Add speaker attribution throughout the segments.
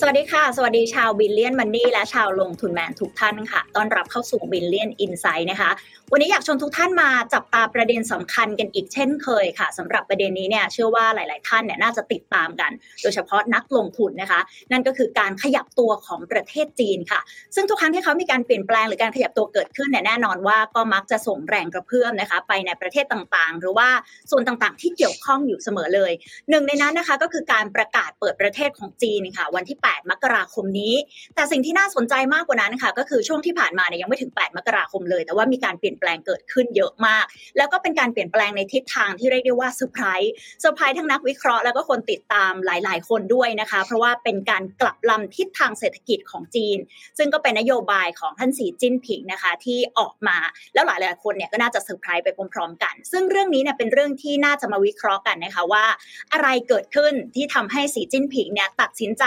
Speaker 1: สวัสดีค่ะ สวัสดีชาว Billion Money และชาวลงทุนแมนทุกท่านค่ะ ต้อนรับเข้าสู่ Billion Insight นะคะ วันนี้อยากชวนทุกท่านมาจับตาประเด็นสำคัญกันอีกเช่นเคยค่ะสำหรับประเด็นนี้เนี่ยเชื่อว่าหลาย ๆ ท่านเนี่ยน่าจะติดตามกัน โดยเฉพาะนักลงทุนนะคะ นั่นก็คือการขยับตัวของประเทศจีนค่ะ ซึ่งทุกครั้งที่เขามีการเปลี่ยนแปลงหรือการขยับตัวเกิดขึ้นเนี่ยแน่นอนว่าก็มักจะส่งแรงกระเพื่อมนะคะ ไปในประเทศต่าง ๆ หรือว่าส่วนต่าง ๆ ที่เกี่ยวข้องอยู่เสมอเลย หนึ่งในนั้นนะคะก็คือการประกาศเปิดประเทศของจีนค่ะ วันที่8 มกราคมนี้ แต่สิ่งที่น่าสนใจมากกว่านั้นค่ะ ก็คือช่วงที่ผ่านมาเนี่ยยังไม่ถึง 8 มกราคมเลย แต่ว่ามีการเปลี่ยนแปลงเกิดขึ้นเยอะมาก แล้วก็เป็นการเปลี่ยนแปลงในทิศทางที่เรียกได้ว่า surprise surprise ทั้งนักวิเคราะห์แล้วก็คนติดตามหลาย ๆ คนด้วยนะคะ เพราะว่าเป็นการกลับลำทิศทางเศรษฐกิจของจีน ซึ่งก็เป็นนโยบายของท่านสีจิ้นผิงนะคะที่ออกมาแล้วหลาย ๆ คนเนี่ยก็น่าจะเซอร์ไพรส์ไปพร้อม ๆ กัน ซึ่งเรื่องนี้เนี่ยเป็นเรื่องที่น่าจะมาวิเคราะห์กันนะคะว่า อะไรเกิดขึ้นที่ทำให้สีจิ้นผิงเนี่ยตัดสินใจ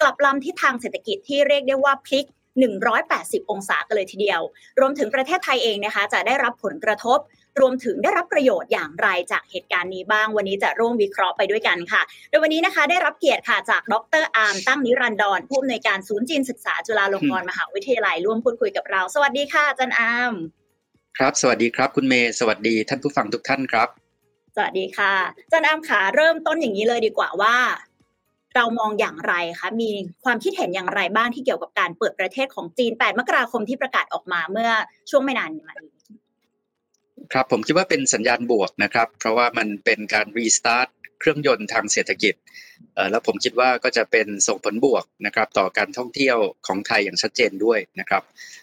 Speaker 1: กลับลำทิศทางเศรษฐกิจที่เรียกได้ว่าพลิก 180 องศากันเลยทีเดียว รวมถึงประเทศไทยเองนะคะ จะได้รับผลกระทบ รวมถึงได้รับประโยชน์อย่างไรจากเหตุการณ์นี้บ้าง วันนี้จะร่วมวิเคราะห์ไปด้วยกันค่ะ โดยวันนี้นะคะได้รับเกียรติค่ะจากดรอาร์มตั้งนิรันดรผู้อำนวยการศูนย์จีนศึกษาจุฬาลงกรณ์มหาวิทยาลัยร่วมพูดคุยกับเรา สวัสดีค่ะอาจารย์อาร์ม
Speaker 2: ครับ สวัสดีครับ คุณเมย์สวัสดีท่านผู้ฟังทุกท่านครับ
Speaker 1: สวัสดีค่ะอาจารย์อาร์มขาเริ่มต้นอย่างนี้เลยดีกว่าว่า เรามองอย่างไรคะ มีความคิดเห็นอย่างไรบ้างที่เกี่ยวกับการเปิดประเทศของจีน 8 มกราคมที่ประกาศออกมาเมื่อช่วงไม่นานมานี้
Speaker 2: ครับผมคิดว่าเป็นสัญญาณบวกนะครับ เพราะว่ามันเป็นการรีสตาร์ท เครื่องยนต์ทางเศรษฐกิจเอ่อแล้วผมคิดว่าก็จะเป็นส่งผลบวกนะครับต่อการท่องเที่ยวของไทยอย่างชัดเจนด้วยนะครับ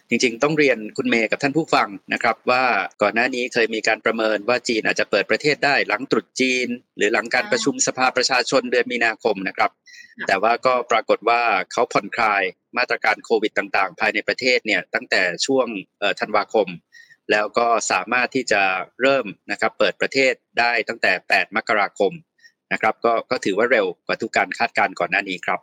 Speaker 2: จริงๆ ต้องเรียนคุณเมย์กับท่านผู้ฟังนะครับว่าก่อนหน้านี้เคยมีการประเมินว่าจีนอาจจะเปิดประเทศได้หลังตรุษจีน หรือหลังการประชุมสภาประชาชนเดือนมีนาคมนะครับแต่ว่าก็ปรากฏว่าเขาผ่อนคลายมาตรการโควิดต่างๆ ภายในประเทศเนี่ยตั้งแต่ช่วงธันวาคมแล้วก็สามารถที่จะเริ่มนะครับเปิดประเทศได้ตั้งแต่ 8 มกราคม นะครับก็ก็ถือว่าเร็วกว่าทุกการคาดการณ์ก่อนหน้านี้ครับ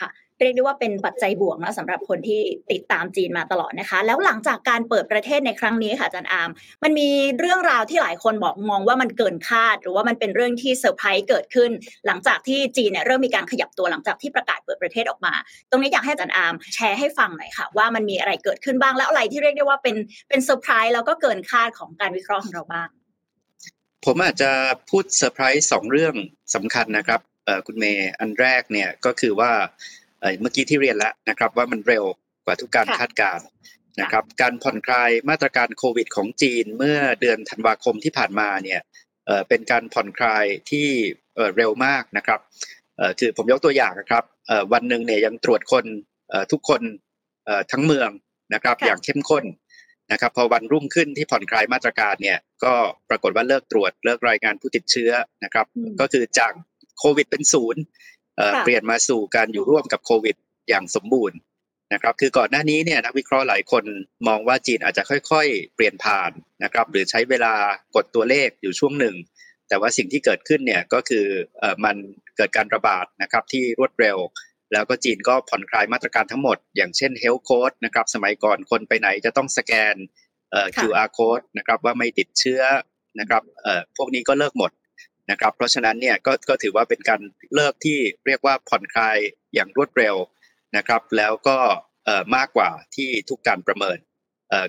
Speaker 1: ค่ะเรียกได้ว่าเป็นปัจจัยบวกนะสำหรับคนที่ติดตามจีนมาตลอดนะคะ แล้วหลังจากการเปิดประเทศในครั้งนี้ค่ะอาจารย์อาร์ม มันมีเรื่องราวที่หลายคนบอกมองว่ามันเกินคาด หรือว่ามันเป็นเรื่องที่เซอร์ไพรส์เกิดขึ้น หลังจากที่จีนเนี่ยเริ่มมีการขยับตัวหลังจากที่ประกาศเปิดประเทศออกมา ตรงนี้อยากให้อาจารย์อาร์มแชร์ให้ฟังหน่อยค่ะ ว่ามันมีอะไรเกิดขึ้นบ้างแล้วอะไรที่เรียกได้ว่าเป็นเป็นเซอร์ไพรส์แล้วก็เกินคาดของการวิเคราะห์ของเราบ้าง
Speaker 2: ผมอาจจะพูดเซอร์ไพรส์สองเรื่องสำคัญนะครับคุณเมย์อันแรกเนี่ยก็คือว่าเมื่อกี้ที่เรียนแล้วนะครับว่ามันเร็วกว่าทุกการคาดการณ์นะครับการผ่อนคลายมาตรการโควิดของจีนเมื่อเดือนธันวาคมที่ผ่านมาเนี่ยเป็นการผ่อนคลายที่เร็วมากนะครับคือผมยกตัวอย่างนะครับวันหนึ่งเนี่ยยังตรวจคนทุกคนทั้งเมืองนะครับอย่างเข้มข้น นะครับพอวันรุ่งขึ้นที่ผ่อนคลายมาตรการเนี่ยก็ปรากฏว่าเลิกตรวจเลิกรายงานผู้ติดเชื้อนะครับ ก็คือจากโควิดเป็นศูนย์เปลี่ยนมาสู่การอยู่ร่วมกับโควิดอย่างสมบูรณ์นะครับคือก่อนหน้านี้เนี่ยนักวิเคราะห์หลายคนมองว่าจีนอาจจะค่อยๆ เปลี่ยนผ่านนะครับหรือใช้เวลากดตัวเลขอยู่ช่วงหนึ่ง แต่ว่าสิ่งที่เกิดขึ้นเนี่ยก็คือมันเกิดการระบาดนะครับที่รวดเร็ว แล้วก็จีนก็ผ่อนคลายมาตรการทั้งหมด อย่างเช่น health code นะครับ สมัยก่อนคนไปไหนจะต้องสแกน QR code นะครับว่าไม่ติดเชื้อนะครับพวกนี้ก็เลิกหมดนะครับ เพราะฉะนั้นเนี่ยก็ก็ถือว่าเป็นการเลิกที่เรียกว่าผ่อนคลายอย่างรวดเร็วนะครับ แล้วก็มากกว่าที่ทุกการประเมิน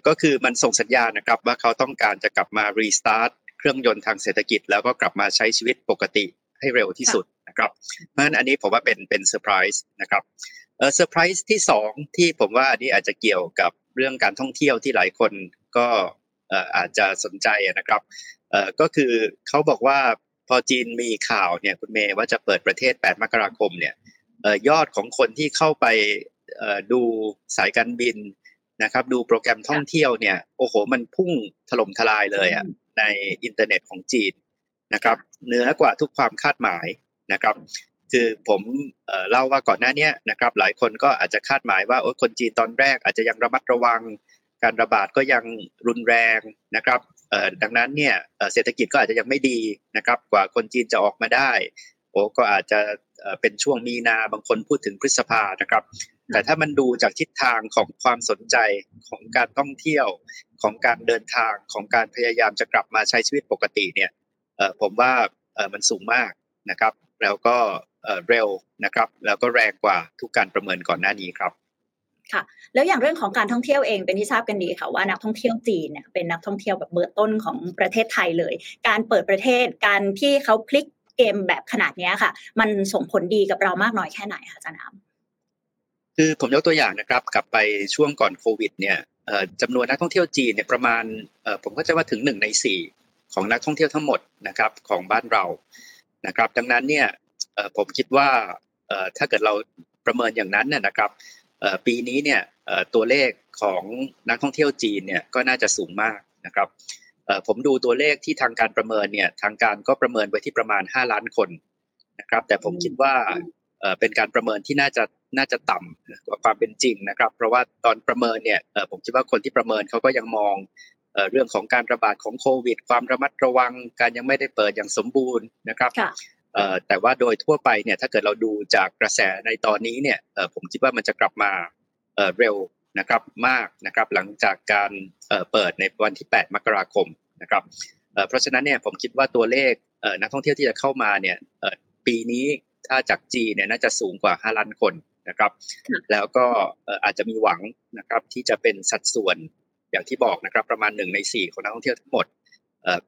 Speaker 2: ก็คือมันส่งสัญญาณนะครับว่าเขาต้องการจะกลับมา restart เครื่องยนต์ทางเศรษฐกิจ แล้วก็กลับมาใช้ชีวิตปกติให้เร็วที่สุด นะครับเพราะฉะนั้นอันนี้ผมว่าเป็นเป็นเซอร์ไพรส์นะครับเซอร์ไพรส์ที่สองที่ผมว่าอันนี้อาจจะเกี่ยวกับเรื่องการท่องเที่ยวที่หลายคนก็อาจจะสนใจนะครับก็คือเขาบอกว่าพอจีนมีข่าวเนี่ยคุณเมย์ว่าจะเปิดประเทศ 8 มกราคมเนี่ยยอดของคนที่เข้าไปดูสายการบินนะครับ ดูโปรแกรมท่องเที่ยวเนี่ยโอ้โหมันพุ่งถล่มทลายเลยอะในอินเทอร์เน็ตของจีนนะครับเหนือกว่าทุกความคาดหมาย นะครับคือผมเล่าว่าก่อนหน้านี้นะครับหลายคนก็อาจจะคาดหมายว่าโอ้คนจีนตอนแรกอาจจะยังระมัดระวัง การระบาดก็ยังรุนแรงนะครับดังนั้นเนี่ยเศรษฐกิจก็อาจจะยังไม่ดีนะครับกว่าคนจีนจะออกมาได้โอ้ก็อาจจะเป็นช่วงมีนาบางคนพูดถึงพฤษภานะครับ แต่ถ้ามันดูจากทิศทางของความสนใจของการท่องเที่ยวของการเดินทางของการพยายามจะกลับมาใช้ชีวิตปกติเนี่ยผมว่ามันสูงมาก นะครับ แล้วก็เร็วนะครับ แล้วก็แรงกว่าทุกการประเมินก่อนหน้านี้ครับ
Speaker 1: ค่ะแล้วอย่างเรื่องของการท่องเที่ยวเองเป็นที่ทราบกันดีค่ะว่านักท่องเที่ยวจีนเนี่ยเป็นนักท่องเที่ยวแบบเบอร์ต้นของประเทศไทยเลย การเปิดประเทศการที่เขาพลิกเกมแบบขนาดนี้ค่ะ มันส่งผลดีกับเรามากน้อยแค่ไหนคะอาจารย์น้ำ
Speaker 2: คือผมยกตัวอย่างนะครับกลับไปช่วงก่อนโควิดเนี่ยจำนวนนักท่องเที่ยวจีนเนี่ยประมาณผมก็จะว่าถึงหนึ่งในสี่ของนักท่องเที่ยวทั้งหมดนะครับของบ้านเรา นะครับ ดังนั้นเนี่ยผมคิดว่าถ้าเกิดเราประเมินอย่างนั้นเนี่ยนะครับปีนี้เนี่ยตัวเลขของนักท่องเที่ยวจีนเนี่ยก็น่าจะสูงมากนะครับผมดูตัวเลขที่ทางการประเมินเนี่ยทางการก็ประเมินไว้ที่ประมาณ 5 ล้านคนนะครับ แต่ผมคิดว่าเป็นการประเมินที่น่าจะน่าจะต่ำกว่าความเป็นจริงนะครับ เพราะว่าตอนประเมินเนี่ยผมคิดว่าคนที่ประเมินเขาก็ยังมอง เรื่องของการระบาดของโควิด ความระมัดระวังการยังไม่ได้เปิดอย่างสมบูรณ์นะครับแต่ว่าโดยทั่วไปเนี่ยถ้าเกิดเราดูจากกระแสในตอนนี้เนี่ยผมคิดว่ามันจะกลับมาเร็วนะครับมากนะครับหลังจากการเปิดในวันที่ 8 มกราคมนะครับเพราะฉะนั้นเนี่ยผมคิดว่าตัวเลขนักท่องเที่ยวที่จะเข้ามาเนี่ยปีนี้ถ้าจากจีเนี่ยน่าจะสูงกว่า 5 ล้านคนนะครับ แล้วก็อาจจะมีหวังนะครับที่จะเป็นสัดส่วน อย่างที่บอกนะครับประมาณหนึ่งในสี่ของนักท่องเที่ยวทั้งหมด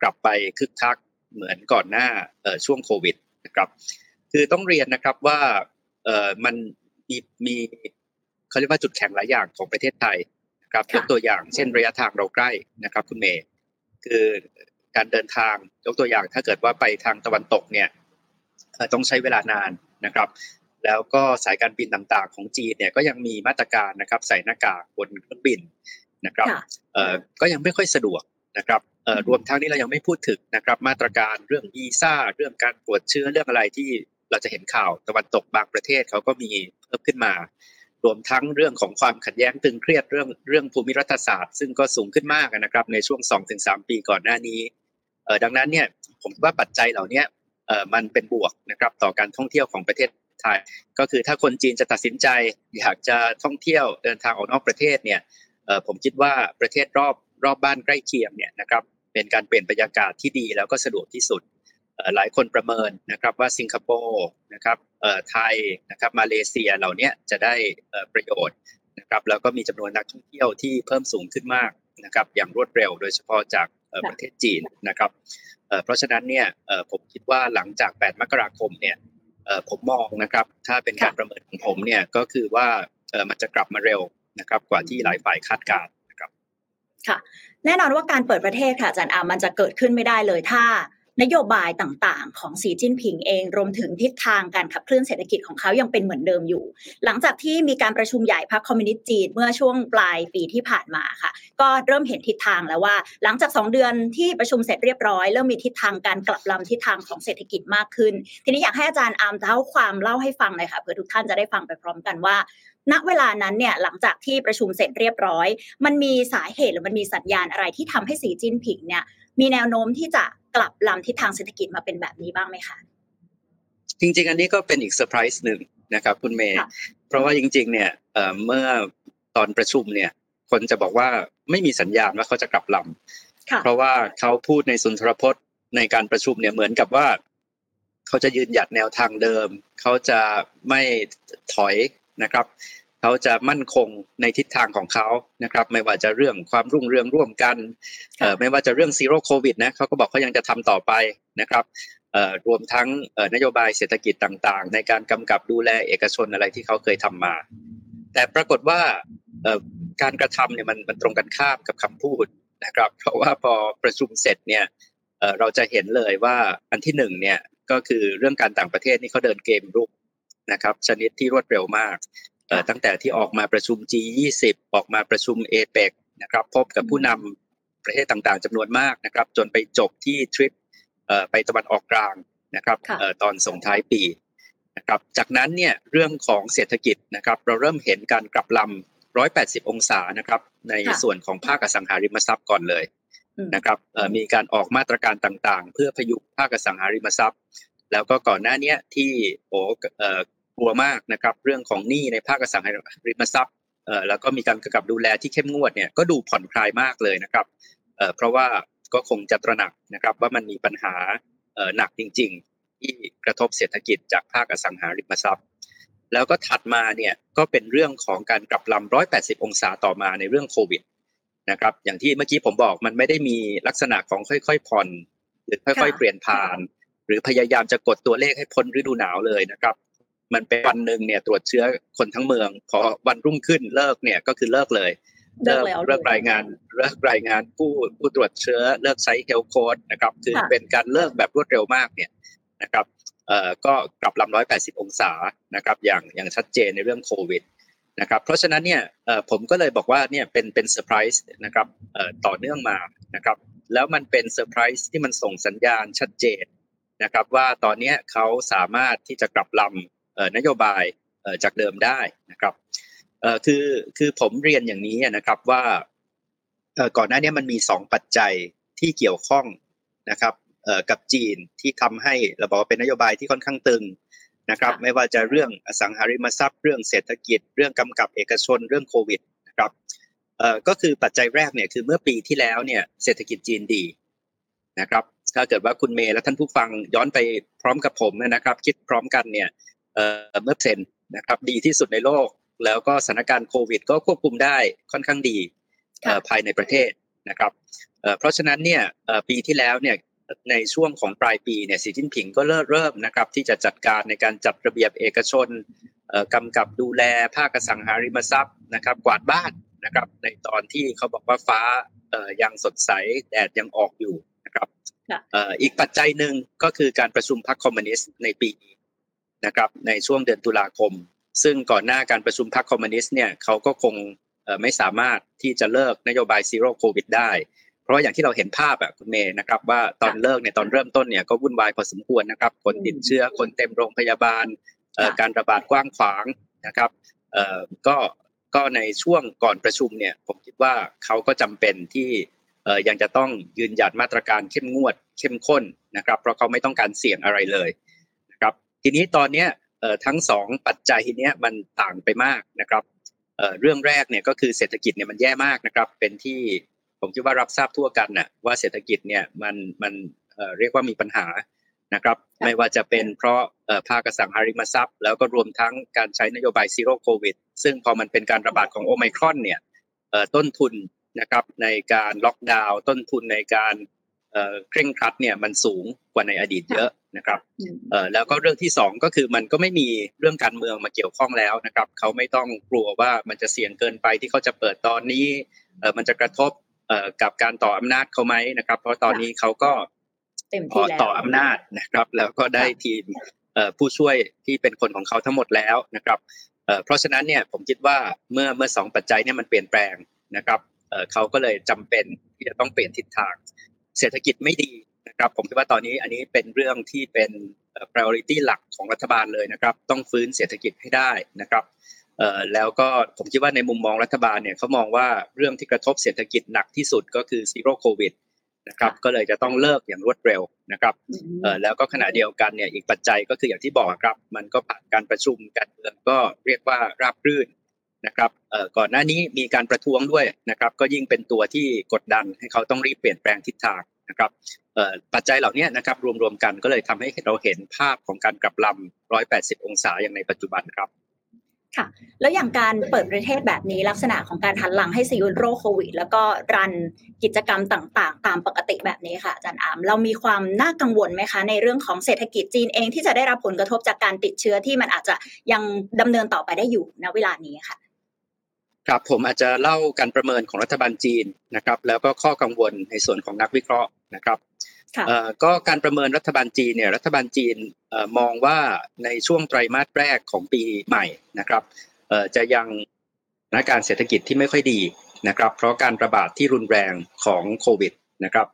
Speaker 2: กลับไปคึกคักเหมือนก่อนหน้าช่วงโควิดนะครับคือต้องเรียนนะครับว่าเอ่อมันมีมีเขาเรียกว่าจุดแข็งหลายอย่างของประเทศไทยนะครับยกตัวอย่างเช่นระยะทางเราใกล้นะครับคุณเมย์คือการเดินทางยกตัวอย่างถ้าเกิดว่าไปทางตะวันตกเนี่ยต้องใช้เวลานานนะครับ แล้วก็สายการบินต่างๆ ของจีนเนี่ยก็ยังมีมาตรการนะครับใส่หน้ากากบนเครื่องบิน นะครับเอ่อก็ยังไม่ค่อยสะดวกนะครับรวมทั้งนี้เรายังไม่พูดถึงนะครับมาตรการเรื่องวีซ่าเรื่องการตรวจเชื้อเรื่องอะไรที่เราจะเห็นข่าวตะวันตกบางประเทศเขาก็มีเพิ่มขึ้นมา รวมทั้งเรื่องของความขัดแย้งตึงเครียดเรื่องเรื่องภูมิรัฐศาสตร์ ซึ่งก็สูงขึ้นมากนะครับในช่วง 2-3 ปีก่อนหน้านี้ดังนั้นเนี่ยผมว่าปัจจัยเหล่านี้มันเป็นบวกนะครับต่อการท่องเที่ยวของประเทศไทยก็คือถ้าคนจีนจะตัดสินใจอยากจะท่องเที่ยวเดินทางออกนอกประเทศเนี่ย ผมคิดว่าประเทศรอบรอบบ้านใกล้เคียงเนี่ยนะครับเป็นการเปลี่ยนบรรยากาศที่ดีแล้วก็สะดวกที่สุดหลายคนประเมินนะครับว่าสิงคโปร์นะครับไทยนะครับมาเลเซียเหล่านี้จะได้ประโยชน์นะครับแล้วก็มีจำนวนนักท่องเที่ยวที่เพิ่มสูงขึ้นมากนะครับอย่างรวดเร็วโดยเฉพาะจากประเทศจีนนะครับเพราะฉะนั้นเนี่ยผมคิดว่าหลังจาก 8 มกราคมเนี่ยผมมองนะครับถ้าเป็นการประเมินของผมเนี่ยก็คือว่ามันจะกลับมาเร็ว นะครับกว่าที่หลายฝ่ายคาดการณ์นะครับ
Speaker 1: ค่ะ แน่นอนว่าการเปิดประเทศค่ะอาจารย์อามันจะเกิดขึ้นไม่ได้เลยถ้านโยบายต่างๆ ของสีจิ้นผิงเอง รวมถึงทิศทางการขับเคลื่อนเศรษฐกิจของเขายังเป็นเหมือนเดิมอยู่ หลังจากที่มีการประชุมใหญ่พรรคคอมมิวนิสต์จีนเมื่อช่วงปลายปีที่ผ่านมาค่ะ ก็เริ่มเห็นทิศทางแล้วว่า หลังจาก 2 เดือนที่ประชุมเสร็จเรียบร้อย เริ่มมีทิศทางการกลับลำทิศทางของเศรษฐกิจมากขึ้น ทีนี้อยากให้อาจารย์อามเล่าความเล่าให้ฟังเลยค่ะเพื่อทุกท่านจะได้ฟังไปพร้อมกันว่า ณเวลานั้นเนี่ยหลังจากที่ประชุมเสร็จเรียบร้อย มันมีสาเหตุหรือมันมีสัญญาณอะไรที่ทำให้สีจิ้นผิงเนี่ยมีแนวโน้มที่จะกลับลำทิศทางเศรษฐกิจมาเป็นแบบนี้บ้างไหมคะ
Speaker 2: จริง ๆ อันนี้ก็เป็นอีกเซอร์ไพรส์หนึ่งนะครับคุณเมย์เพราะว่าจริง ๆ เนี่ยเมื่อตอนประชุมเนี่ย คนจะบอกว่าไม่มีสัญญาณว่าเขาจะกลับลำเพราะว่าเขาพูดในสุนทรพจน์ในการประชุมเนี่ยเหมือนกับว่า เขาจะยืนหยัดแนวทางเดิม เขาจะไม่ถอย นะครับเขาจะมั่นคงในทิศทางของเขานะครับ ไม่ว่าจะเรื่องความรุ่งเรืองร่วมกันไม่ว่าจะเรื่องซีโร่โควิดนะเขาก็บอกเขายังจะทำต่อไปนะครับรวมทั้งนโยบายเศรษฐกิจต่างๆ ในการกำกับดูแลเอกชนอะไรที่เขาเคยทำมา แต่ปรากฏว่าการกระทำเนี่ยมันมันตรงกันข้ามกับคำพูดนะครับ เพราะว่าพอประชุมเสร็จเนี่ยเราจะเห็นเลยว่าอันที่หนึ่งเนี่ยก็คือเรื่องการต่างประเทศนี่เขาเดินเกมรุก นะครับชนิดที่รวดเร็วมากตั้งแต่ที่ออกมาประชุม G20 ออกมาประชุมเอเปกนะครับพบกับผู้นำประเทศต่างๆจำนวนมากนะครับ จนไปจบที่ทริปไปตะวันออกกลางนะครับตอนส่งท้ายปีนะครับจากนั้นเนี่ยเรื่องของเศรษฐกิจนะครับ เราเริ่มเห็นการกลับลำ180 องศานะครับในส่วนของภาคอสังหาริมทรัพย์ก่อนเลยนะครับมีการออกมาตรการต่างๆ เพื่อพยุภาคอสังหาริมทรัพย์ แล้วก็ก่อนหน้านี้ที่โอ้กลัวมากนะครับ เรื่องของหนี้ในภาคอสังหาริมทรัพย์แล้วก็มีการกำกับดูแลที่เข้มงวดเนี่ยก็ดูผ่อนคลายมากเลยนะครับเพราะว่าก็คงจะตระหนักนะครับว่ามันมีปัญหาหนักจริงที่กระทบเศรษฐกิจจากภาคอสังหาริมทรัพย์ แล้วก็ถัดมาเนี่ยก็เป็นเรื่องของการกลับลำ180 องศาต่อมาในเรื่องโควิดนะครับอย่างที่เมื่อกี้ผมบอกมันไม่ได้มีลักษณะของค่อยๆผ่อนหรือค่อย ๆ เปลี่ยนผ่าน หรือพยายามจะกดตัวเลขให้พ้นฤดูหนาวเลยนะครับ มันเป็นวันหนึ่งเนี่ยตรวจเชื้อคนทั้งเมือง พอวันรุ่งขึ้นเลิกเนี่ยก็คือเลิกเลย
Speaker 1: เลิกแล้ว
Speaker 2: เลิกรายงานเลิกรายงานผู้ผู้ตรวจเชื้อเลิกใช้ health code นะครับคือ
Speaker 1: ค่ะ
Speaker 2: เป็นการเลิกแบบรวดเร็วมากเนี่ยนะครับเอ่อก็กลับลำร้อยแปดสิบองศานะครับอย่างอย่างชัดเจนในเรื่องโควิดนะครับเพราะฉะนั้นเนี่ยเอ่อผมก็เลยบอกว่าเนี่ยเป็นเป็นเซอร์ไพรส์นะครับเอ่อต่อเนื่องมานะครับแล้วมันเป็นเซอร์ไพรส์ที่มันส่งสัญญาณชัดเจน นะครับว่าตอนนี้เขาสามารถที่จะกลับลำนโยบายจากเดิมได้นะครับคือคือผมเรียนอย่างนี้นะครับว่าก่อนหน้านี้มันมีสองปัจจัยที่เกี่ยวข้องนะครับกับจีนที่ทำให้เราบอกว่าเป็นนโยบายที่ค่อนข้างตึงนะครับไม่ว่าจะเรื่องอสังหาริมทรัพย์ เรื่องเศรษฐกิจ เรื่องกำกับเอกชนเรื่องโควิดนะครับก็คือปัจจัยแรกเนี่ยคือเมื่อปีที่แล้วเนี่ยเศรษฐกิจจีนดีนะครับ ถ้าเกิดว่าคุณเมย์และท่านผู้ฟังย้อนไปพร้อมกับผมนะครับ คิดพร้อมกันเนี่ยเอ่อเมื่อเซนนะครับดีที่สุดในโลก แล้วก็สถานการณ์โควิด ก็ควบคุมได้ค่อนข้างดีเอ่อภายในประเทศนะครับเอ่อเพราะฉะนั้นเนี่ยเอ่อปีที่แล้วเนี่ยในช่วงของปลายปีเนี่ยสีจิ้นผิงก็เริ่มเริ่มนะครับที่จะจัดการในการจัดระเบียบเอกชนเอ่อกำกับดูแลภาคอสังหาริมทรัพย์นะครับ กวาดบ้านนะครับ ในตอนที่เขาบอกว่าฟ้าเอ่อยังสดใสแดดยังออกอยู่นะครับ
Speaker 1: ค่ะ
Speaker 2: เอ่ออีกปัจจัยหนึ่งก็คือการประชุมพรรคคอมมิวนิสต์ในปีนี้นะครับในช่วงเดือนตุลาคม ซึ่งก่อนหน้าการประชุมพรรคคอมมิวนิสต์เนี่ยเขาก็คงเอ่อไม่สามารถที่จะเลิกนโยบาย Zero COVID ได้ เพราะว่าอย่างที่เราเห็นภาพอะคุณเมย์นะครับว่าตอนเลิกเนี่ยตอนเริ่มต้นเนี่ยก็วุ่นวายพอสมควรนะครับคนติดเชื้อคนเต็มโรงพยาบาลเอ่อ
Speaker 1: ค่ะ
Speaker 2: การระบาดกว้างขวางนะครับเอ่อก็ก็ในช่วงก่อนประชุมเนี่ยผมคิดว่าเขาก็จำเป็นที่เอ่อ ยังจะต้องยืนหยัดมาตรการเข้มงวดเข้มข้นนะครับ เพราะเขาไม่ต้องการเสี่ยงอะไรเลยนะครับทีนี้ตอนเนี้ยเอ่อทั้งสองปัจจัยเนี้ยมันต่างไปมากนะครับเอ่อเรื่องแรกเนี่ยก็คือเศรษฐกิจเนี่ยมันแย่มากนะครับ เป็นที่ผมคิดว่ารับทราบทั่วกันน่ะว่าเศรษฐกิจเนี่ยมันมันเอ่อเรียกว่ามีปัญหานะครับ
Speaker 1: ค่ะ
Speaker 2: ไม่ว่าจะเป็นเพราะเอ่อภาคอสังหาริมทรัพย์ แล้วก็รวมทั้งการใช้นโยบายซีโร่โควิดซึ่งพอมันเป็นการระบาดของโอไมครอนเนี่ยเอ่อต้นทุน นะครับในการล็อกดาวน์ต้นทุนในการเอ่อเคร่งครัดเนี่ยมันสูงกว่าในอดีตเยอะนะครับ
Speaker 1: อืม
Speaker 2: เอ่อแล้วก็เรื่องที่สองก็คือมันก็ไม่มีเรื่องการเมืองมาเกี่ยวข้องแล้วนะครับเขาไม่ต้องกลัวว่ามันจะเสี่ยงเกินไปที่เขาจะเปิดตอนนี้เอ่อมันจะกระทบเอ่อกับการต่ออำนาจเขาไหมนะครับ เพราะตอนนี้เขาก็
Speaker 1: เต็ม
Speaker 2: ข
Speaker 1: ที่
Speaker 2: อ
Speaker 1: แล้ว
Speaker 2: ต่ออำนาจนะครับ แล้วก็ได้ทีมเอ่อผู้ช่วยที่เป็นคนของเขาทั้งหมดแล้วนะครับเอ่อเพราะฉะนั้นเนี่ยผมคิดว่าเมื่อเมื่อสองปัจจัยเนี่ยมันเปลี่ยนแปลงนะครับ เขาก็เลยจำเป็นที่จะต้องเปลี่ยนทิศทาง เศรษฐกิจไม่ดีนะครับ ผมคิดว่าตอนนี้อันนี้เป็นเรื่องที่เป็น priority หลักของรัฐบาลเลยนะครับ ต้องฟื้นเศรษฐกิจให้ได้นะครับแล้วก็ผมคิดว่าในมุมมองรัฐบาลเนี่ยเขามองว่าเรื่องที่กระทบเศรษฐกิจหนักที่สุดก็คือ zero covid นะครับก็เลยจะต้องเลิกอย่างรวดเร็วนะครับแล้วก็ขณะเดียวกันเนี่ยอีกปัจจัยก็คืออย่างที่บอกครับ มันก็ผ่านการประชุมการเมืองก็เรียกว่าราบรื่น นะครับก่อนหน้านี้มีการประท้วงด้วยนะครับก็ยิ่งเป็นตัวที่กดดันให้เขาต้องรีบเปลี่ยนแปลงทิศทางนะครับปัจจัยเหล่านี้นะครับรวมๆกันก็เลยทำให้เราเห็นภาพของการกลับลำ180 องศาอย่างในปัจจุบันครับค่ะ
Speaker 1: แล้วอย่างการเปิดประเทศแบบนี้ลักษณะของการหันหลังให้ซีโร่โควิด แล้วก็รันกิจกรรมต่างๆ ตามปกติแบบนี้ค่ะอาจารย์อามเรามีความน่ากังวลไหมคะ ในเรื่องของเศรษฐกิจจีนเองที่จะได้รับผลกระทบจากการติดเชื้อที่มันอาจจะยังดำเนินต่อไปได้อยู่ณเวลานี้ค่ะ
Speaker 2: ครับผมอาจจะเล่าการประเมินของรัฐบาลจีนนะครับ แล้วก็ข้อกังวลในส่วนของนักวิเคราะห์นะครับ
Speaker 1: ค่ะ
Speaker 2: เอ่อก็การประเมินรัฐบาลจีนเนี่ยรัฐบาลจีนเอ่อมองว่าในช่วงไตรมาสแรกของปีใหม่นะครับเอ่อจะยังสถานการณ์เศรษฐกิจที่ไม่ค่อยดีนะครับ เพราะการระบาดที่รุนแรงของโควิดนะครับ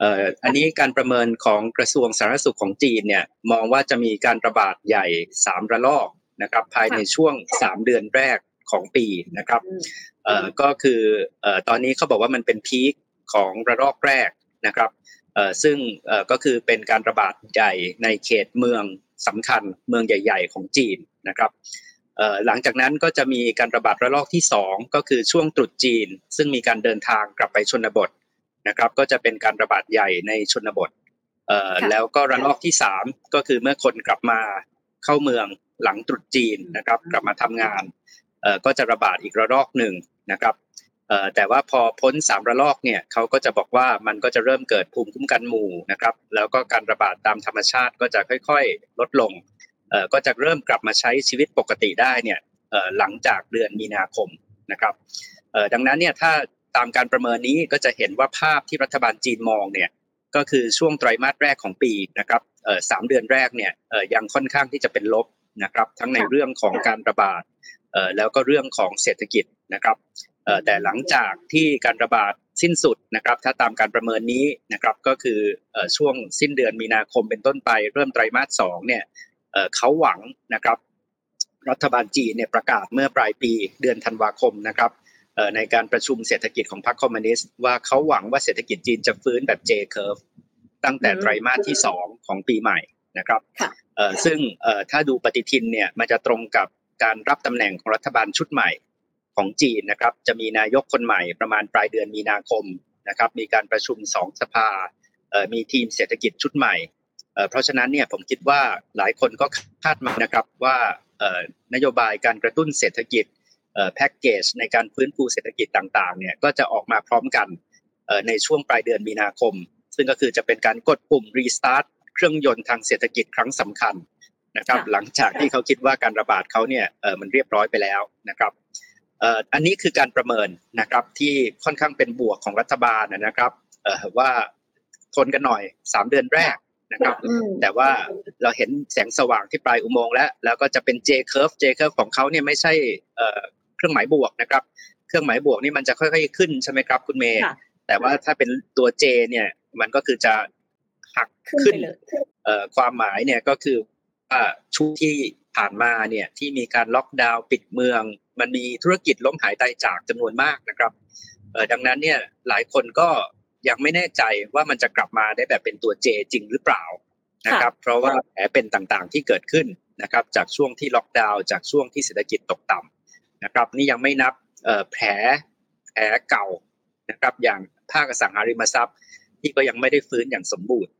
Speaker 2: เอ่ออันนี้การประเมินของกระทรวงสาธารณสุขของจีนเนี่ยมองว่าจะมีการระบาดใหญ่สามระลอกนะครับภายในช่วงสามเดือนแรก ของปีนะครับเอ่อก็คือเอ่อตอนนี้เขาบอกว่ามันเป็นพีคของระลอกแรกนะครับเอ่อซึ่งเอ่อก็คือเป็นการระบาดใหญ่ในเขตเมืองสำคัญเมืองใหญ่ ๆ ของจีนนะครับเอ่อหลังจากนั้นก็จะมีการระบาดระลอกที่สองก็คือช่วงตรุษจีน ซึ่งมีการเดินทางกลับไปชนบทนะครับ ก็จะเป็นการระบาดใหญ่ในชนบทเอ่อแล้วก็ระลอกที่สามก็คือเมื่อคนกลับมาเข้าเมืองหลังตรุษจีนนะครับ กลับมาทำงานเอ่อ ก็จะระบาดอีกระลอกหนึ่งนะครับแต่ว่าพอพ้นสามระลอกเนี่ยเขาก็จะบอกว่ามันก็จะเริ่มเกิดภูมิคุ้มกันหมู่นะครับแล้วก็การระบาดตามธรรมชาติก็จะค่อยๆ ลดลงก็จะเริ่มกลับมาใช้ชีวิตปกติได้เนี่ยหลังจากเดือนมีนาคมนะครับดังนั้นเนี่ยถ้าตามการประเมินนี้ก็จะเห็นว่าภาพที่รัฐบาลจีนมองเนี่ยก็คือช่วงไตรมาสแรกของปีนะครับสามเดือนแรกเนี่ยยังค่อนข้างที่จะเป็นลบนะครับทั้งในเรื่องของการระบาด แล้วก็เรื่องของเศรษฐกิจนะครับเอ่อแต่หลังจากที่การระบาดสิ้นสุดนะครับ ถ้าตามการประเมินนี้นะครับก็คือเอ่อช่วงสิ้นเดือนมีนาคมเป็นต้นไป เริ่มไตรมาสสองเนี่ยเอ่อเขาหวังนะครับ รัฐบาลจีนเนี่ยประกาศเมื่อปลายปีเดือนธันวาคมนะครับเอ่อในการประชุมเศรษฐกิจของพรรคคอมมิวนิสต์ว่าเขาหวังว่าเศรษฐกิจจีนจะฟื้นแบบ J curve ตั้งแต่ไตรมาสที่สองของปีใหม่นะครับ
Speaker 1: ค่ะ
Speaker 2: เอ่อซึ่งเอ่อถ้าดูปฏิทินเนี่ยมันจะตรงกับ การรับตำแหน่งของรัฐบาลชุดใหม่ของจีนนะครับ จะมีนายกคนใหม่ประมาณปลายเดือนมีนาคมนะครับ มีการประชุมสองสภามีทีมเศรษฐกิจชุดใหม่ เพราะฉะนั้นเนี่ยผมคิดว่าหลายคนก็คาดมานะครับว่านโยบายการกระตุ้นเศรษฐกิจแพ็กเกจในการฟื้นฟูเศรษฐกิจต่างๆเนี่ยก็จะออกมาพร้อมกันในช่วงปลายเดือนมีนาคม ซึ่งก็คือจะเป็นการกดปุ่มรีสตาร์ทเครื่องยนต์ทางเศรษฐกิจครั้งสำคัญ นะครับ
Speaker 1: ค่ะ
Speaker 2: หลังจากที่เขาคิดว่าการระบาดเขาเนี่ยเออมันเรียบร้อยไปแล้วนะครับเอ่ออันนี้คือการประเมินนะครับที่ค่อนข้างเป็นบวกของรัฐบาลนะครับเอ่อว่าทนกันหน่อยสามเดือนแรกนะครับ
Speaker 1: อืม
Speaker 2: แต่ว่าเราเห็นแสงสว่างที่ปลายอุโมงค์แล้ว แล้วก็จะเป็น J curve J curve ของเขาเนี่ยไม่ใช่เอ่อเครื่องหมายบวกนะครับ เครื่องหมายบวกนี่มันจะค่อยๆขึ้นใช่ไหมครับคุณเมย์
Speaker 1: ค่ะ
Speaker 2: แต่ว่าถ้าเป็นตัว J เนี่ยมันก็คือจะหัก
Speaker 1: ขึ้น
Speaker 2: ขึ้น
Speaker 1: ไปเลย
Speaker 2: เอ่อความหมายเนี่ยก็คือ ว่าช่วงที่ผ่านมาเนี่ยที่มีการล็อกดาวน์ปิดเมือง มันมีธุรกิจล้มหายตายจากจำนวนมากนะครับเอ่อดังนั้นเนี่ยหลายคนก็ยังไม่แน่ใจว่ามันจะกลับมาได้แบบเป็นตัว J จริงหรือเปล่านะครับ เพราะว่าแผลเป็นต่างๆที่เกิดขึ้นนะครับจากช่วงที่ล็อกดาวน์จากช่วงที่เศรษฐกิจตกต่ำนะครับ นี่ยังไม่นับเอ่อแผลแผลเก่านะครับ อย่างภาคอสังหาริมทรัพย์ที่ก็ยังไม่ได้ฟื้นอย่างสมบูรณ์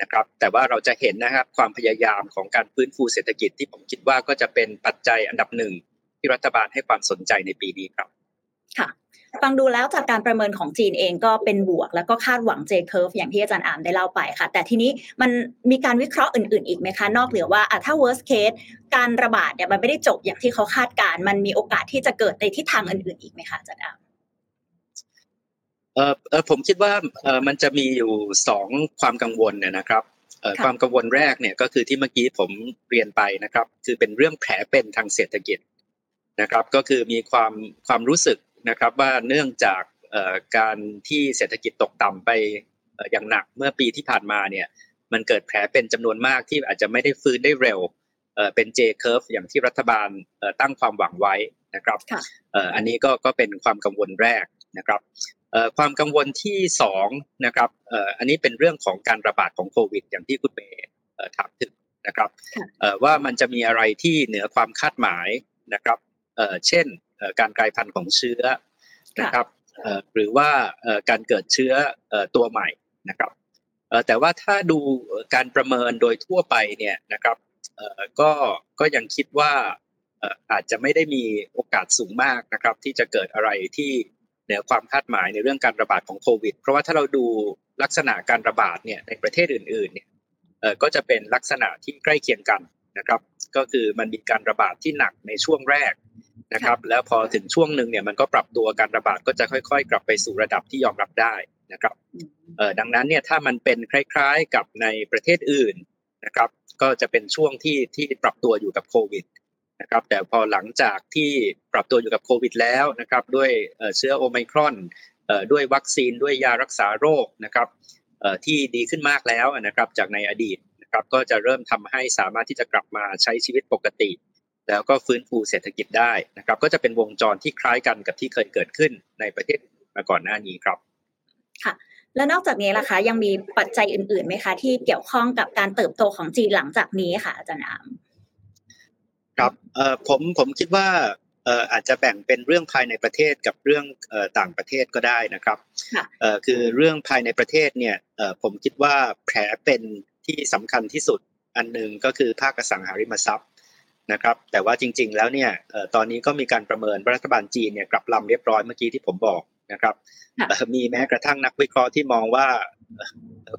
Speaker 2: นะครับแต่ว่าเราจะเห็นนะครับความพยายามของการฟื้นฟูเศรษฐกิจที่ผมคิดว่าก็จะเป็นปัจจัยอันดับหนึ่งที่รัฐบาลให้ความสนใจในปีนี้ครับ
Speaker 1: ค่ะฟังดูแล้วจากการประเมินของจีนเองก็เป็นบวก แล้วก็คาดหวัง J curve อย่างที่อาจารย์อามได้เล่าไปค่ะ แต่ทีนี้มันมีการวิเคราะห์อื่น ๆ อีกไหมคะ นอกเหนือว่าถ้า worst case การระบาดเนี่ยมันไม่ได้จบอย่างที่เขาคาดการ มันมีโอกาสที่จะเกิดในทิศทางอื่น ๆ อีกไหมคะอาจารย์อาม
Speaker 2: เออเออผมคิดว่าเออมันจะมีอยู่สองความกังวลเนี่ยนะครับเออ
Speaker 1: ค่ะ
Speaker 2: ความกังวลแรกเนี่ยก็คือที่เมื่อกี้ผมเรียนไปนะครับ คือเป็นเรื่องแผลเป็นทางเศรษฐกิจนะครับ ก็คือมีความความรู้สึกนะครับว่าเนื่องจากเอ่อการที่เศรษฐกิจตกต่ำไปเอ่ออย่างหนักเมื่อปีที่ผ่านมาเนี่ยมันเกิดแผลเป็นจำนวนมากที่อาจจะไม่ได้ฟื้นได้เร็วเอ่อเป็น J curve อย่างที่รัฐบาลเอ่อตั้งความหวังไว้นะครับ
Speaker 1: ค่ะ
Speaker 2: เอ่ออันนี้ก็ก็เป็นความกังวลแรกนะครับเอ่อ ความกังวลที่สองนะครับเอ่ออันนี้เป็นเรื่องของการระบาดของโควิด อย่างที่คุณเมย์เอ่อถามถึงนะครับ
Speaker 1: ค่ะ
Speaker 2: เอ่อว่ามันจะมีอะไรที่เหนือความคาดหมายนะครับเอ่อเช่นเอ่อการกลายพันธุ์ของเชื้อนะครับเอ่อหรือว่าเอ่อการเกิดเชื้อเอ่อตัวใหม่นะครับเอ่อแต่ว่าถ้าดูเอ่อการประเมินโดยทั่วไปเนี่ยนะครับเอ่อก็ก็ยังคิดว่าเอ่ออาจจะไม่ได้มีโอกาสสูงมากนะครับ ที่จะเกิดอะไรที่ เหนือความคาดหมายในเรื่องการระบาดของโควิด เพราะว่าถ้าเราดูลักษณะการระบาดเนี่ยในประเทศอื่นๆเนี่ยเอ่อก็จะเป็นลักษณะที่ใกล้เคียงกันนะครับ ก็คือมันมีการระบาดที่หนักในช่วงแรกนะครับ แล้วพอถึงช่วงหนึ่งเนี่ยมันก็ปรับตัวการระบาดก็จะค่อยๆ กลับไปสู่ระดับที่ยอมรับได้นะครับเอ่อดังนั้นเนี่ยถ้ามันเป็นคล้าย ๆ กับในประเทศอื่นนะครับ ก็จะเป็นช่วงที่ที่ปรับตัวอยู่กับโควิด นะครับแต่พอหลังจากที่ปรับตัวอยู่กับโควิดแล้วนะครับด้วยเชื้อโอไมครอนด้วยวัคซีนด้วยยารักษาโรคนะครับที่ดีขึ้นมากแล้วนะครับจากในอดีตนะครับก็จะเริ่มทำให้สามารถที่จะกลับมาใช้ชีวิตปกติ แล้วก็ฟื้นฟูเศรษฐกิจได้นะครับก็จะเป็นวงจรที่คล้ายกันกับที่เคยเกิดขึ้นในประเทศมาก่อนหน้านี้ครับค่ะ
Speaker 1: และนอกจากนี้ล่ะคะยังมีปัจจัยอื่นๆไหมคะที่เกี่ยวข้องกับการเติบโตของจีนหลังจากนี้ค่ะอาจารย์อาม
Speaker 2: ครับเอ่อผมผมคิดว่าเอ่ออ่ออาจจะแบ่งเป็นเรื่องภายในประเทศกับเรื่องเอ่อต่างประเทศก็ได้นะครับเอ่อคือเรื่องภายในประเทศเนี่ยเอ่อผมคิดว่าแผลเป็นที่สำคัญที่สุดอันหนึ่งก็คือภาคอสังหาริมทรัพย์นะครับแต่ว่าจริง ๆ แล้วเนี่ยเอ่อตอนนี้ก็มีการประเมินรัฐบาลจีนเนี่ยกลับลำเรียบร้อยเมื่อกี้ที่ผมบอกนะครับมีแม้กระทั่งนักวิเคราะห์ที่มองว่า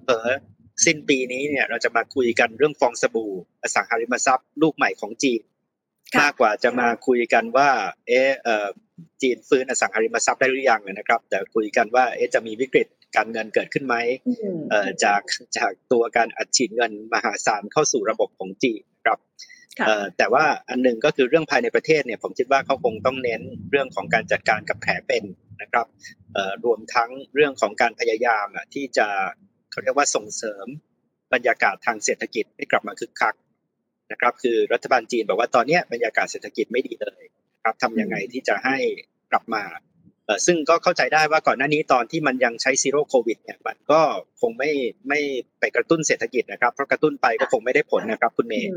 Speaker 2: เออสิ้นปีนี้เนี่ยเราจะมาคุยกันเรื่องฟองสบู่อสังหาริมทรัพย์ ลูกใหม่ของจีน มากกว่าจะมาคุยกันว่า เออจีนฟื้นอสังหาริมทรัพย์ได้หรือยังนะครับ แต่คุยกันว่าเอจะมีวิกฤตการเงินเกิดขึ้นไหมเอ่อจากจากตัวการอัดฉีดเงินมหาศาลเข้าสู่ระบบของจีนครับเอ่อแต่ว่าอันหนึ่งก็คือเรื่องภายในประเทศเนี่ยผมคิดว่าเขาคงต้องเน้นเรื่องของการจัดการกับแผลเป็นนะครับเอ่อรวมทั้งเรื่องของการพยายามอะที่จะเขาเรียกว่าส่งเสริมบรรยากาศทางเศรษฐกิจให้กลับมาคึกคัก นะครับคือรัฐบาลจีนบอกว่าตอนนี้บรรยากาศเศรษฐกิจไม่ดีเลยครับทำยังไงที่จะให้กลับมาซึ่งก็เข้าใจได้ว่าก่อนหน้านี้ตอนที่มันยังใช้ซีโร่โควิดเนี่ยมันก็คงไม่ไม่ไปกระตุ้นเศรษฐกิจนะครับเพราะกระตุ้นไปก็คงไม่ได้ผลนะครับคุณเมย์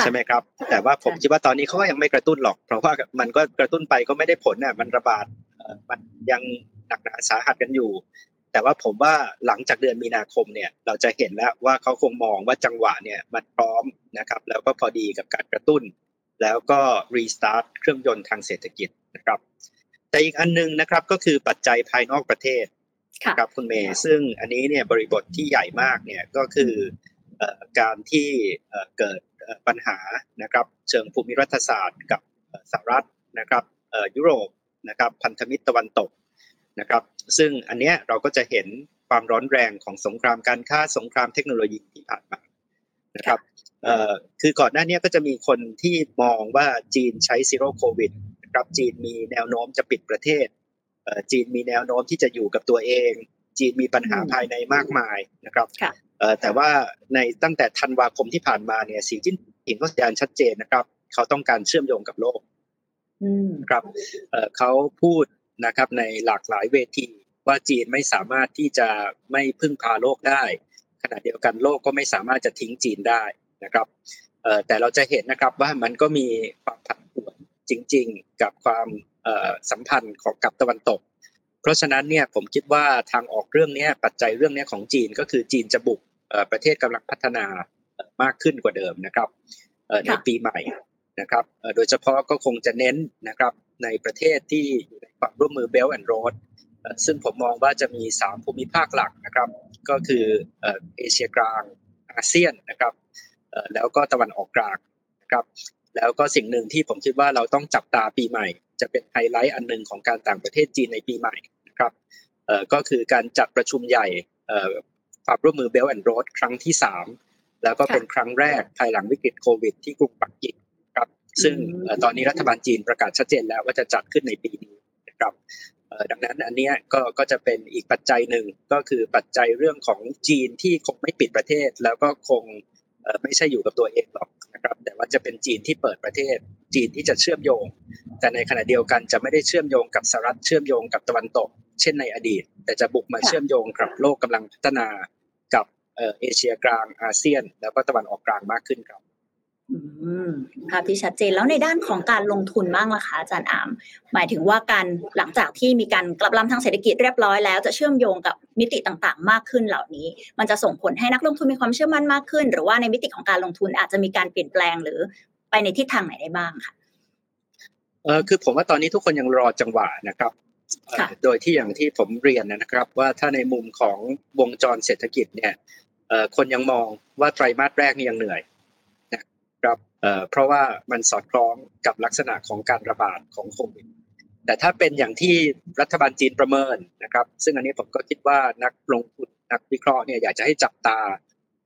Speaker 2: ใช่ไหมครับ แต่ว่าผมคิดว่าตอนนี้เขาก็ยังไม่กระตุ้นหรอก เพราะว่ามันก็กระตุ้นไปก็ไม่ได้ผลน่ะมันระบาดมันยังหนักหนาสาหัสกันอยู่ แต่ว่าผมว่าหลังจากเดือนมีนาคมเนี่ยเราจะเห็นแล้วว่าเขาคงมองว่าจังหวะเนี่ยมันพร้อมนะครับแล้วก็พอดีกับการกระตุ้น แล้วก็รีสตาร์ทเครื่องยนต์ทางเศรษฐกิจนะครับแต่อีกอันนึงนะครับก็คือปัจจัยภายนอกประเทศครับคุณเมย์ซึ่งอันนี้เนี่ยบริบทที่ใหญ่มากเนี่ยก็คือการที่เกิดปัญหานะครับเชิงภูมิรัฐศาสตร์กับสหรัฐนะครับยุโรปนะครับพันธมิตรตะวันตก นะครับ ซึ่งอันเนี้ยเราก็จะเห็นความร้อนแรงของสงครามการค้าสงครามเทคโนโลยีที่ผ่านมานะครับเอ่อคือก่อนหน้านี้ก็จะมีคนที่มองว่าจีนใช้ Zero COVID นะครับจีนมีแนวโน้มจะปิดประเทศเอ่อจีนมีแนวโน้มที่จะอยู่กับตัวเอง จีนมีปัญหาภายในมากมายนะครับเอ่อแต่ว่าในตั้งแต่ธันวาคมที่ผ่านมาเนี่ยสีจิ้นผิงก็แสดงชัดเจนนะครับ เขาต้องการเชื่อมโยงกับโลกครับเอ่อเขาพูด นะครับในหลากหลายเวที ว่าจีนไม่สามารถที่จะไม่พึ่งพาโลกได้ ขณะเดียวกันโลกก็ไม่สามารถจะทิ้งจีนได้นะครับแต่เราจะเห็นนะครับว่ามันก็มีความผันผวนจริง ๆ กับความสัมพันธ์ของกับตะวันตก เพราะฉะนั้นเนี่ยผมคิดว่าทางออกเรื่องนี้ปัจจัยเรื่องนี้ของจีนก็คือจีนจะบุกประเทศกำลังพัฒนามากขึ้นกว่าเดิมนะครับในปีใหม่นะครับโดยเฉพาะก็คงจะเน้นนะครับ ในประเทศที่อยู่ในความร่วมมือ Belt and Road ซึ่งผมมองว่าจะมี 3 ภูมิภาคหลักนะครับ ก็คือเอเชียกลางอาเซียนนะครับแล้วก็ตะวันออกกลางนะครับแล้วก็สิ่งหนึ่งที่ผมคิดว่าเราต้องจับตาปีใหม่ จะเป็นไฮไลท์อันหนึ่งของการต่างประเทศจีนในปีใหม่นะครับก็คือการจัดประชุมใหญ่ความร่วมมือ Belt and Road ครั้งที่ 3 แล้วก็เป็นครั้งแรกภายหลังวิกฤตโควิดที่กรุงปักกิ่ง ซึ่งตอนนี้รัฐบาลจีนประกาศชัดเจนแล้วว่าจะจัดขึ้นในปีนี้นะครับดังนั้นอันนี้ก็ก็จะเป็นอีกปัจจัยหนึ่งก็คือปัจจัยเรื่องของจีนที่คงไม่ปิดประเทศ แล้วก็คงไม่ใช่อยู่กับตัวเองหรอกนะครับแต่ว่าจะเป็นจีนที่เปิดประเทศ จีนที่จะเชื่อมโยง แต่ในขณะเดียวกันจะไม่ได้เชื่อมโยงกับสหรัฐเชื่อมโยงกับตะวันตก เช่นในอดีต แต่จะบุกมาเชื่อมโยงกับโลกกำลังพัฒนากับเอเชียกลางอาเซียน แล้วก็ตะวันออกกลางมากขึ้นครับ
Speaker 1: ภาพที่ชัดเจนแล้วในด้านของการลงทุนบ้างล่ะคะอาจารย์อาม หมายถึงว่าการหลังจากที่มีการกลับลำทางเศรษฐกิจเรียบร้อยแล้วจะเชื่อมโยงกับมิติต่างๆ มากขึ้นเหล่านี้ มันจะส่งผลให้นักลงทุนมีความเชื่อมั่นมากขึ้น หรือว่าในมิติของการลงทุนอาจจะมีการเปลี่ยนแปลงหรือไปในทิศทางไหนได้บ้างค่ะ
Speaker 2: เออคือผมว่าตอนนี้ทุกคนยังรอจังหวะนะครับโดยที่อย่างที่ผมเรียนนะครับ ว่าถ้าในมุมของวงจรเศรษฐกิจเนี่ยคนยังมองว่าไตรมาสแรกนี่ยังเหนื่อยครับ เพราะว่ามันสอดคล้องกับลักษณะของการระบาดของโควิดแต่ถ้าเป็นอย่างที่รัฐบาลจีนประเมินนะครับ ซึ่งอันนี้ผมก็คิดว่านักลงทุนนักวิเคราะห์เนี่ยอยากจะให้จับตา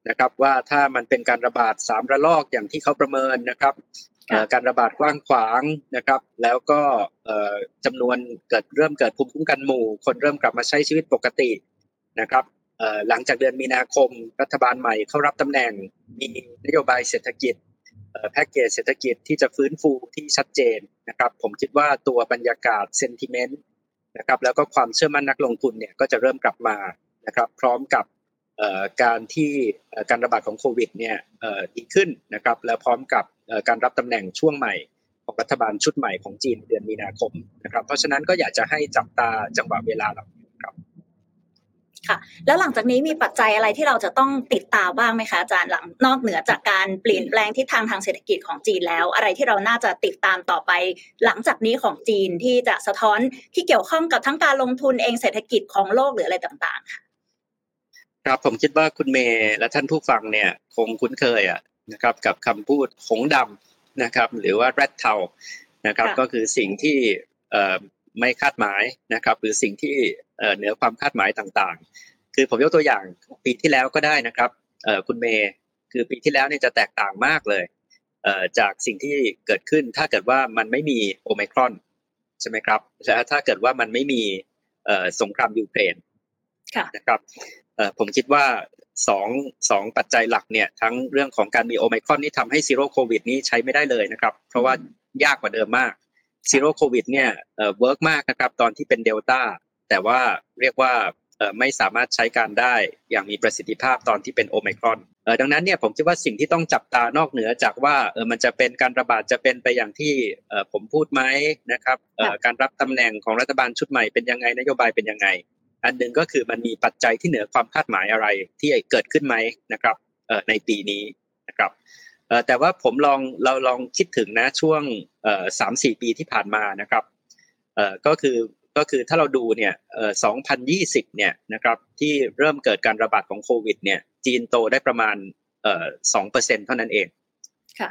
Speaker 2: นะครับว่าถ้ามันเป็นการระบาดสามระลอกอย่างที่เขาประเมินนะครับการระบาดกว้างขวางนะครับ แล้วก็จำนวนเกิดเริ่มเกิดภูมิคุ้มกันหมู่ คนเริ่มกลับมาใช้ชีวิตปกตินะครับหลังจากเดือนมีนาคมรัฐบาลใหม่เข้ารับตำแหน่งมีนโยบายเศรษฐกิจ แพ็กเกจเศรษฐกิจที่จะฟื้นฟูที่ชัดเจนนะครับ ผมคิดว่าตัวบรรยากาศเซนติเมนต์นะครับแล้วก็ความเชื่อมั่นนักลงทุนเนี่ยก็จะเริ่มกลับมานะครับพร้อมกับการที่การระบาดของโควิดเนี่ยดีขึ้นนะครับแล้วพร้อมกับการรับตำแหน่งช่วงใหม่ของรัฐบาลชุดใหม่ของจีนเดือนมีนาคมนะครับเพราะฉะนั้นก็อยากจะให้จับตาจังหวะเวลาเหล่านี้ ครับ
Speaker 1: ค่ะ แล้วหลังจากนี้มีปัจจัยอะไรที่เราจะต้องติดตามบ้างไหมคะอาจารย์หลังนอกเหนือจากการเปลี่ยนแปลงทิศทางทางเศรษฐกิจของจีนแล้ว อะไรที่เราน่าจะติดตามต่อไป หลังจากนี้ของจีนที่จะสะท้อนที่เกี่ยวข้องกับทั้งการลงทุนเองเศรษฐกิจของโลกหรืออะไรต่างๆค่ะ
Speaker 2: ครับผมคิดว่าคุณเมย์และท่านผู้ฟังเนี่ยคงคุ้นเคยอะนะครับกับคำพูดหงดำนะครับหรือว่าแรดเทานะครับ
Speaker 1: ค่ะ
Speaker 2: ก็คือสิ่งที่เอ่อ ไม่คาดหมายนะครับ หรือสิ่งที่เอ่อเหนือความคาดหมายต่างๆ คือผมยกตัวอย่างปีที่แล้วก็ได้นะครับเอ่อคุณเมย์คือปีที่แล้วเนี่ยจะแตกต่างมากเลยเอ่อจากสิ่งที่เกิดขึ้นถ้าเกิดว่ามันไม่มีโอไมครอนใช่ไหมครับและถ้าเกิดว่ามันไม่มีเอ่อสงครามยูเครน
Speaker 1: ค่ะ
Speaker 2: นะครับเอ่อผมคิดว่าสองสองปัจจัยหลักเนี่ยทั้งเรื่องของการมีโอไมครอนนี่ทำให้ Zero COVID นี้ใช้ไม่ได้เลยนะครับ เพราะว่ายากกว่าเดิมมาก Zero COVID เนี่ยเอ่อ work มากนะครับตอนที่เป็นเดลต้าแต่ว่าเรียกว่าเอ่อไม่สามารถใช้การได้อย่างมีประสิทธิภาพตอนที่เป็นโอไมครอนเอ่อดังนั้นเนี่ยผมคิดว่าสิ่งที่ต้องจับตานอกเหนือจากว่าเออมันจะเป็นการระบาดจะเป็นไปอย่างที่เอ่อผมพูดไหมนะครับเอ่อการรับตำแหน่งของรัฐบาลชุดใหม่เป็นยังไงนโยบายเป็นยังไง อันหนึ่งก็คือมันมีปัจจัยที่เหนือความคาดหมายอะไรที่เกิดขึ้นไหมนะครับเอ่อในปีนี้นะครับเอ่อ แต่ว่าผมลองเราลองคิดถึงนะช่วงเอ่อสามสี่ปีที่ผ่านมานะครับเอ่อก็คือก็คือถ้าเราดูเนี่ยเอ่อ2020เนี่ยนะครับที่เริ่มเกิดการระบาดของโควิดเนี่ยจีนโตได้ประมาณเอ่อ2%เเท่านั้นเอง
Speaker 1: ค่ะ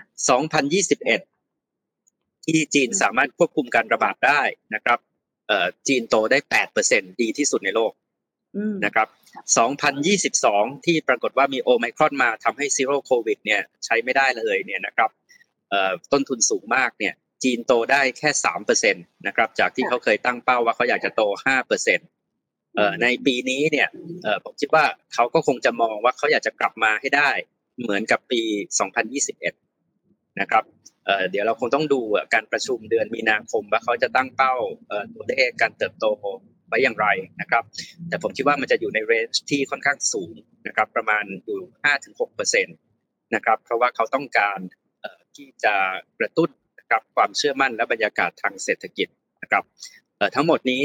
Speaker 2: 2021ที่จีนสามารถควบคุมการระบาดได้นะครับเอ่อจีนโตได้8%ดีที่สุดในโลก
Speaker 1: อืม
Speaker 2: นะครับ2022 ที่ปรากฏว่ามีโอไมครอนมาทำให้ซีโร่โควิดเนี่ยใช้ไม่ได้เลยเนี่ยนะครับเอ่อต้นทุนสูงมากเนี่ยจีนโตได้แค่3%นะครับจากที่เขาเคยตั้งเป้าว่าเขาอยากจะโต5%เอ่อในปีนี้เนี่ยเอ่อผมคิดว่าเขาก็คงจะมองว่าเขาอยากจะกลับมาให้ได้เหมือนกับปี 2021 นะครับเอ่อเดี๋ยวเราคงต้องดูอะการประชุมเดือนมีนาคมว่าเขาจะตั้งเป้าเอ่อตัวเลขการเติบโต ไว้อย่างไรนะครับ แต่ผมคิดว่ามันจะอยู่ในเรนจ์ที่ค่อนข้างสูงนะครับประมาณอยู่5-6%นะครับเพราะว่าเขาต้องการที่จะกระตุ้นนะครับความเชื่อมั่นและบรรยากาศทางเศรษฐกิจนะครับทั้งหมดนี้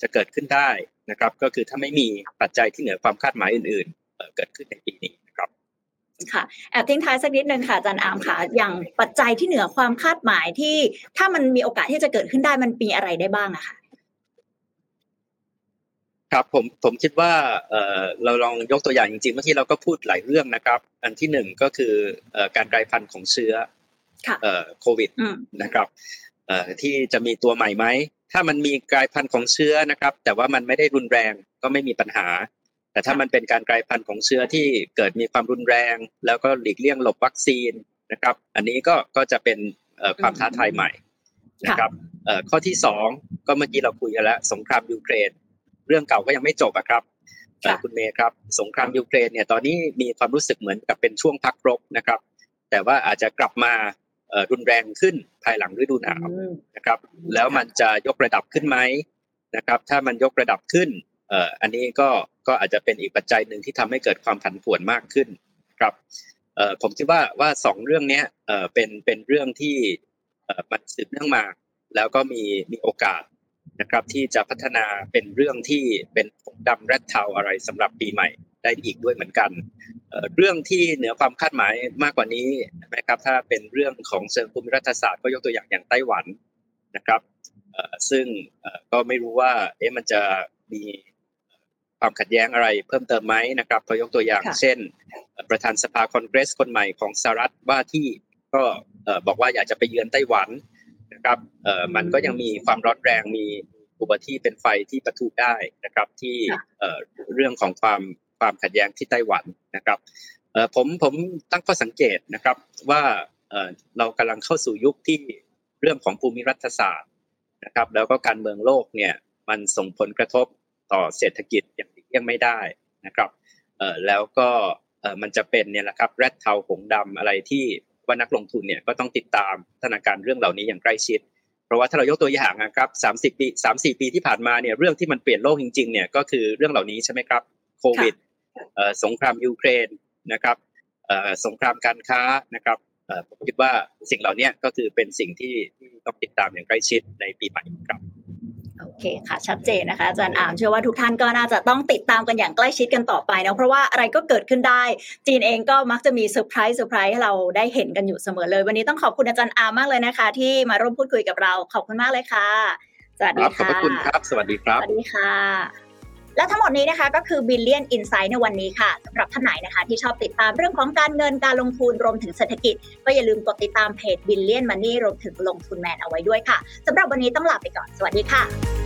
Speaker 2: จะเกิดขึ้นได้นะครับก็คือถ้าไม่มีปัจจัยที่เหนือความคาดหมายอื่น ๆ เกิดขึ้นในปีนี้นะครับ
Speaker 1: ค่ะแอบทิ้งท้ายสักนิดนึงค่ะอาจารย์อามค่ะ อย่างปัจจัยที่เหนือความคาดหมายที่ถ้ามันมีโอกาสที่จะเกิดขึ้นได้มันมีอะไรได้บ้างอะค่ะ
Speaker 2: ครับผมผมคิดว่าเอ่อเราลองยกตัวอย่างจริงๆเมื่อกี้เราก็พูดหลายเรื่องนะครับ อันที่หนึ่งก็คือเอ่อการกลายพันธุ์ของเชื้อ
Speaker 1: ค่ะ
Speaker 2: เอ่อโควิด
Speaker 1: อืม
Speaker 2: นะครับเอ่อที่จะมีตัวใหม่ไหมถ้ามันมีกลายพันธุ์ของเชื้อนะครับ แต่ว่ามันไม่ได้รุนแรงก็ไม่มีปัญหา แต่ถ้ามันเป็นการกลายพันธุ์ของเชื้อที่เกิดมีความรุนแรง แล้วก็หลีกเลี่ยงหลบวัคซีนนะครับ อันนี้ก็ก็จะเป็นเอ่อความท้าทายใหม่นะครับเอ่อข้อที่สองก็เมื่อกี้เราคุยกันแล้วสงครามยูเครนเรื่องเก่าก็ยังไม่จบอะครับเอ่อ
Speaker 1: ค่ะ
Speaker 2: คุณเมย์ครับสงครามยูเครนเนี่ยตอนนี้มีความรู้สึกเหมือนกับเป็นช่วงพักรบนะครับ แต่ว่าอาจจะกลับมาเอ่อรุนแรงขึ้นภายหลังฤดูหนาว
Speaker 1: อืม
Speaker 2: นะครับ แล้วมันจะยกระดับขึ้นไหมนะครับ ถ้ามันยกระดับขึ้นเอ่ออันนี้ก็ก็อาจจะเป็นอีกปัจจัยหนึ่งที่ทำให้เกิดความผันผวนมากขึ้นครับเอ่อผมคิดว่าว่าสองเรื่องเนี้ยเอ่อเป็นเป็นเรื่องที่เอ่อมันสืบเนื่องมา แล้วก็มีมีโอกาส นะครับที่จะพัฒนาเป็นเรื่องที่เป็นผงดำแรดเทาอะไรสำหรับปีใหม่ได้อีกด้วยเหมือนกันเอ่อเรื่องที่เหนือความคาดหมายมากกว่านี้นะครับถ้าเป็นเรื่องของเชิงภูมิรัฐศาสตร์ก็ยกตัวอย่างอย่างไต้หวันนะครับเอ่อซึ่งเอ่อก็ไม่รู้ว่าเอ๊ะมันจะมีความขัดแย้งอะไรเพิ่มเติมไหมนะครับพอยกตัวอย่าง
Speaker 1: ค่ะ
Speaker 2: เช่นเอ่อประธานสภาคอนเกรสคนใหม่ของสหรัฐว่าที่ก็เอ่อบอกว่าอยากจะไปเยือนไต้หวัน นะครับเอ่อมันก็ยังมีความร้อนแรงมีอุบัติที่เป็นไฟที่ประทุได้นะครับ ที่
Speaker 1: ค่ะ
Speaker 2: เอ่อเรื่องของความความขัดแย้งที่ไต้หวันนะครับเอ่อผมผมตั้งข้อสังเกตนะครับว่าเอ่อเรากำลังเข้าสู่ยุคที่เรื่องของภูมิรัฐศาสตร์นะครับ แล้วก็การเมืองโลกเนี่ยมันส่งผลกระทบต่อเศรษฐกิจอย่างหลีกเลี่ยงไม่ได้นะครับเอ่อแล้วก็เอ่อมันจะเป็นเนี่ยแหละครับแรดเทาหงดำอะไรที่ ว่านักลงทุนเนี่ยก็ต้องติดตามพัฒนาการเรื่องเหล่านี้อย่างใกล้ชิด เพราะว่าถ้าเรายกตัวอย่างนะครับ30ปี3-4ปีที่ผ่านมาเนี่ยเรื่องที่มันเปลี่ยนโลกจริงๆเนี่ยก็คือเรื่องเหล่านี้ใช่ไหมครับโควิดเอ่อสงครามยูเครนนะครับเอ่อสงครามการค้านะครับเอ่อผมคิดว่าสิ่งเหล่านี้ก็คือเป็นสิ่งที่ที่ต้องติดตามอย่างใกล้ชิดในปีใหม่ครับ
Speaker 1: โอเคค่ะ ชัดเจนนะคะอาจารย์อาร์มเชื่อว่าทุกท่านก็น่าจะต้องติดตามกันอย่างใกล้ชิดกันต่อไปนะเพราะว่าอะไรก็เกิดขึ้นได้ จีนเองก็มักจะมี surprise surprise ให้เราได้เห็นกันอยู่เสมอเลย วันนี้ต้องขอบคุณอาจารย์อาร์มมากเลยนะคะ ที่มาร่วมพูดคุยกับเราขอบคุณมากเลยค่ะสวัสดี
Speaker 2: ค่ะ ขอบพระคุณครับครับ สวัสดีครับ
Speaker 1: สวัสดีค่ะ และทั้งหมดนี้นะคะก็คือ Billion Insight ในวันนี้ค่ะสำหรับท่านไหนนะคะ ที่ชอบติดตามเรื่องของการเงินการลงทุนรวมถึงเศรษฐกิจ ก็อย่าลืมกดติดตามเพจ Billion Money รวมถึงลงทุนแมนเอาไว้ด้วยค่ะสำหรับวันนี้ต้องลาไปก่อนสวัสดีค่ะ